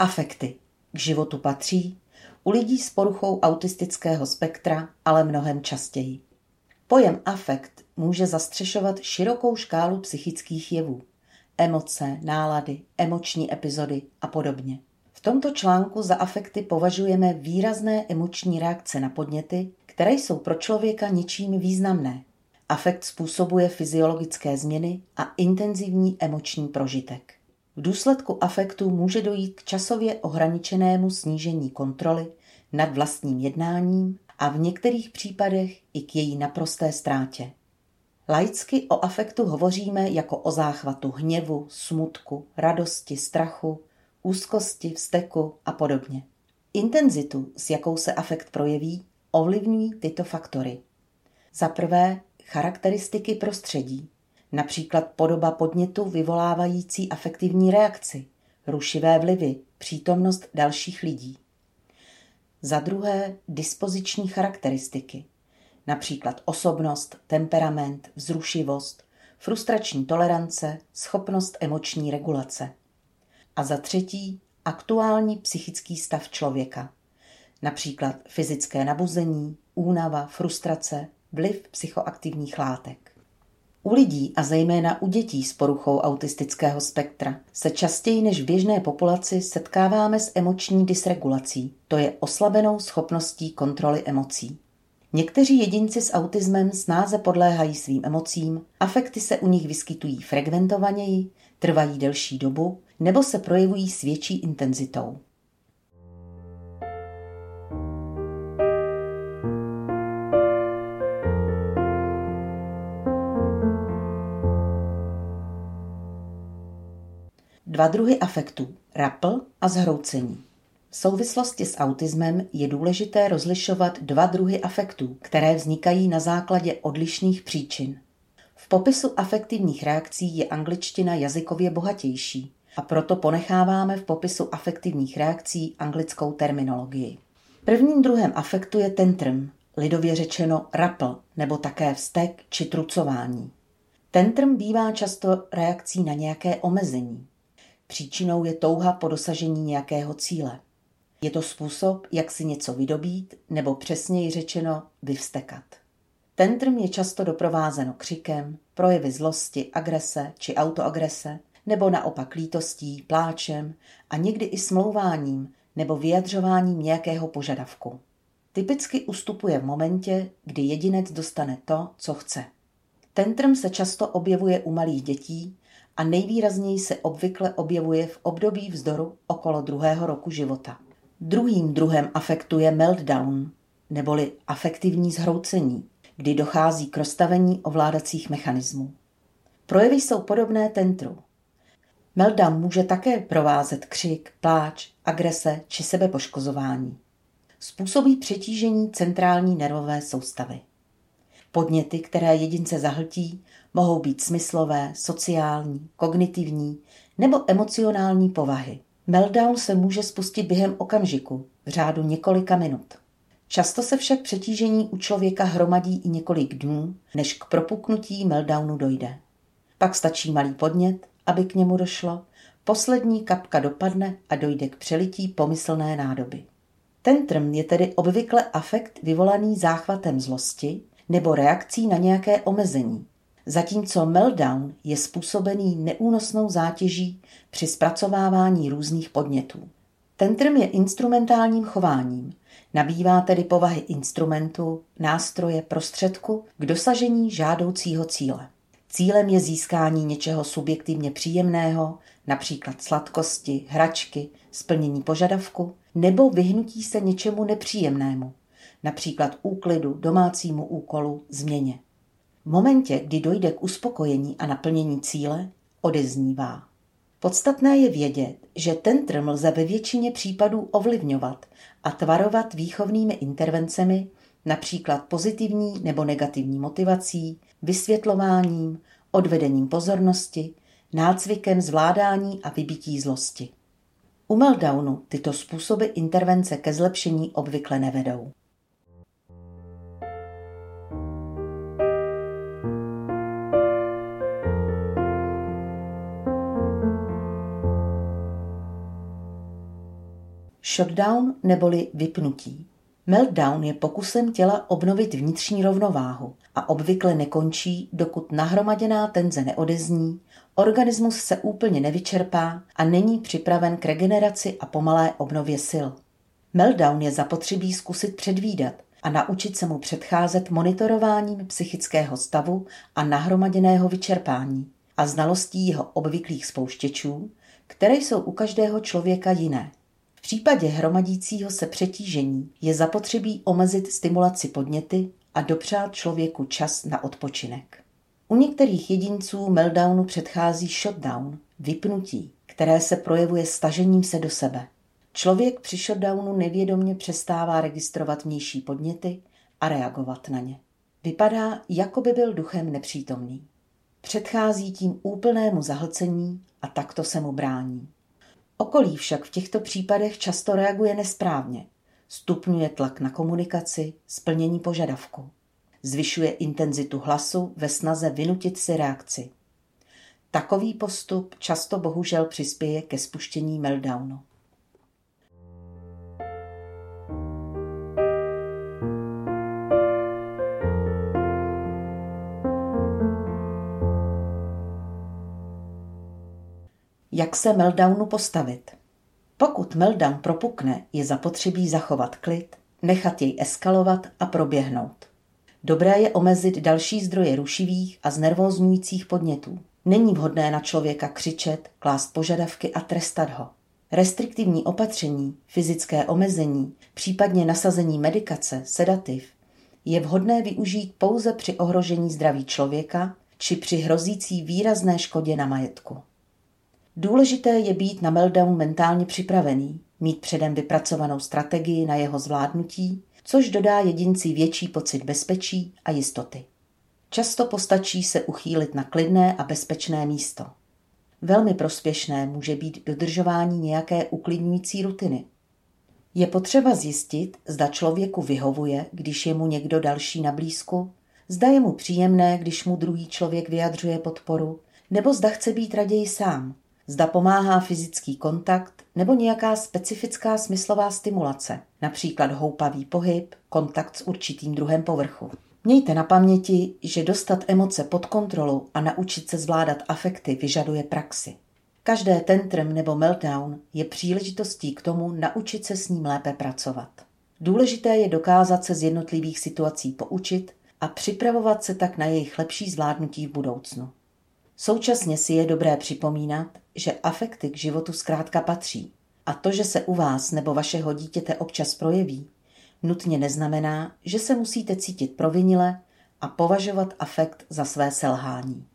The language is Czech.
Afekty k životu patří, u lidí s poruchou autistického spektra ale mnohem častěji. Pojem afekt může zastřešovat širokou škálu psychických jevů. Emoce, nálady, emoční epizody a podobně. V tomto článku za afekty považujeme výrazné emoční reakce na podněty, které jsou pro člověka něčím významné. Afekt způsobuje fyziologické změny a intenzivní emoční prožitek. V důsledku afektu může dojít k časově ohraničenému snížení kontroly nad vlastním jednáním a v některých případech i k její naprosté ztrátě. Laicky o afektu hovoříme jako o záchvatu hněvu, smutku, radosti, strachu, úzkosti, vzteku a podobně. Intenzitu, s jakou se afekt projeví, ovlivňují tyto faktory. Za prvé charakteristiky prostředí, například podoba podnětu vyvolávající afektivní reakci, rušivé vlivy, přítomnost dalších lidí. Za druhé dispoziční charakteristiky, například osobnost, temperament, vzrušivost, frustrační tolerance, schopnost emoční regulace. A za třetí aktuální psychický stav člověka, například fyzické nabuzení, únava, frustrace, vliv psychoaktivních látek. U lidí a zejména u dětí s poruchou autistického spektra se častěji než v běžné populaci setkáváme s emoční dysregulací, to je oslabenou schopností kontroly emocí. Někteří jedinci s autismem snáze podléhají svým emocím, afekty se u nich vyskytují frekventovaněji, trvají delší dobu nebo se projevují s větší intenzitou. Dva druhy afektů, rapl a zhroucení. V souvislosti s autismem je důležité rozlišovat dva druhy afektů, které vznikají na základě odlišných příčin. V popisu afektivních reakcí je angličtina jazykově bohatější a proto ponecháváme v popisu afektivních reakcí anglickou terminologii. Prvním druhem afektu je tantrum, lidově řečeno rapl, nebo také vztek či trucování. Tantrum bývá často reakcí na nějaké omezení. Příčinou je touha po dosažení nějakého cíle. Je to způsob, jak si něco vydobít, nebo přesněji řečeno vyvstekat. Tantrum je často doprovázeno křikem, projevy zlosti, agrese či autoagrese, nebo naopak lítostí, pláčem a někdy i smlouváním nebo vyjadřováním nějakého požadavku. Typicky ustupuje v momentě, kdy jedinec dostane to, co chce. Tantrum se často objevuje u malých dětí a nejvýrazněji se obvykle objevuje v období vzdoru okolo druhého roku života. Druhým druhem afektu je meltdown, neboli afektivní zhroucení, kdy dochází k rozstavení ovládacích mechanismů. Projevy jsou podobné tentru. Meltdown může také provázet křik, pláč, agrese či sebepoškozování. Způsobí přetížení centrální nervové soustavy. Podněty, které jedince zahltí, mohou být smyslové, sociální, kognitivní nebo emocionální povahy. Meltdown se může spustit během okamžiku, v řádu několika minut. Často se však přetížení u člověka hromadí i několik dnů, než k propuknutí meltdownu dojde. Pak stačí malý podnět, aby k němu došlo, poslední kapka dopadne a dojde k přelití pomyslné nádoby. Tantrum je tedy obvykle afekt vyvolaný záchvatem zlosti nebo reakcí na nějaké omezení, zatímco meltdown je způsobený neúnosnou zátěží při zpracovávání různých podnětů. Tantrum je instrumentálním chováním, nabývá tedy povahy instrumentu, nástroje, prostředku k dosažení žádoucího cíle. Cílem je získání něčeho subjektivně příjemného, například sladkosti, hračky, splnění požadavku, nebo vyhnutí se něčemu nepříjemnému, například úklidu, domácímu úkolu, změně. V momentě, kdy dojde k uspokojení a naplnění cíle, odeznívá. Podstatné je vědět, že tantrum lze ve většině případů ovlivňovat a tvarovat výchovnými intervencemi, například pozitivní nebo negativní motivací, vysvětlováním, odvedením pozornosti, nácvikem zvládání a vybití zlosti. U meltdownu tyto způsoby intervence ke zlepšení obvykle nevedou. Shutdown neboli vypnutí. Meltdown je pokusem těla obnovit vnitřní rovnováhu a obvykle nekončí, dokud nahromaděná tenze neodezní, organismus se úplně nevyčerpá a není připraven k regeneraci a pomalé obnově sil. Meltdown je zapotřebí zkusit předvídat a naučit se mu předcházet monitorováním psychického stavu a nahromaděného vyčerpání a znalostí jeho obvyklých spouštěčů, které jsou u každého člověka jiné. V případě hromadícího se přetížení je zapotřebí omezit stimulaci podněty a dopřát člověku čas na odpočinek. U některých jedinců meltdownu předchází shutdown, vypnutí, které se projevuje stažením se do sebe. Člověk při shutdownu nevědomně přestává registrovat vnější podněty a reagovat na ně. Vypadá, jako by byl duchem nepřítomný. Předchází tím úplnému zahlcení a takto se mu brání. Okolí však v těchto případech často reaguje nesprávně. Stupňuje tlak na komunikaci, splnění požadavku. Zvyšuje intenzitu hlasu ve snaze vynutit si reakci. Takový postup často bohužel přispěje ke spuštění meltdownu. Jak se meltdownu postavit? Pokud meltdown propukne, je zapotřebí zachovat klid, nechat jej eskalovat a proběhnout. Dobré je omezit další zdroje rušivých a znervózňujících podnětů. Není vhodné na člověka křičet, klást požadavky a trestat ho. Restriktivní opatření, fyzické omezení, případně nasazení medikace, sedativ, je vhodné využít pouze při ohrožení zdraví člověka či při hrozící výrazné škodě na majetku. Důležité je být na meltdown mentálně připravený, mít předem vypracovanou strategii na jeho zvládnutí, což dodá jedinci větší pocit bezpečí a jistoty. Často postačí se uchýlit na klidné a bezpečné místo. Velmi prospěšné může být dodržování nějaké uklidňující rutiny. Je potřeba zjistit, zda člověku vyhovuje, když je mu někdo další na blízku, zda je mu příjemné, když mu druhý člověk vyjadřuje podporu, nebo zda chce být raději sám, Zda pomáhá fyzický kontakt nebo nějaká specifická smyslová stimulace, například houpavý pohyb, kontakt s určitým druhem povrchu. Mějte na paměti, že dostat emoce pod kontrolu a naučit se zvládat afekty vyžaduje praxi. Každé tantrum nebo meltdown je příležitostí k tomu naučit se s ním lépe pracovat. Důležité je dokázat se z jednotlivých situací poučit a připravovat se tak na jejich lepší zvládnutí v budoucnu. Současně si je dobré připomínat, že afekty k životu zkrátka patří a to, že se u vás nebo vašeho dítěte občas projeví, nutně neznamená, že se musíte cítit provinile a považovat afekt za své selhání.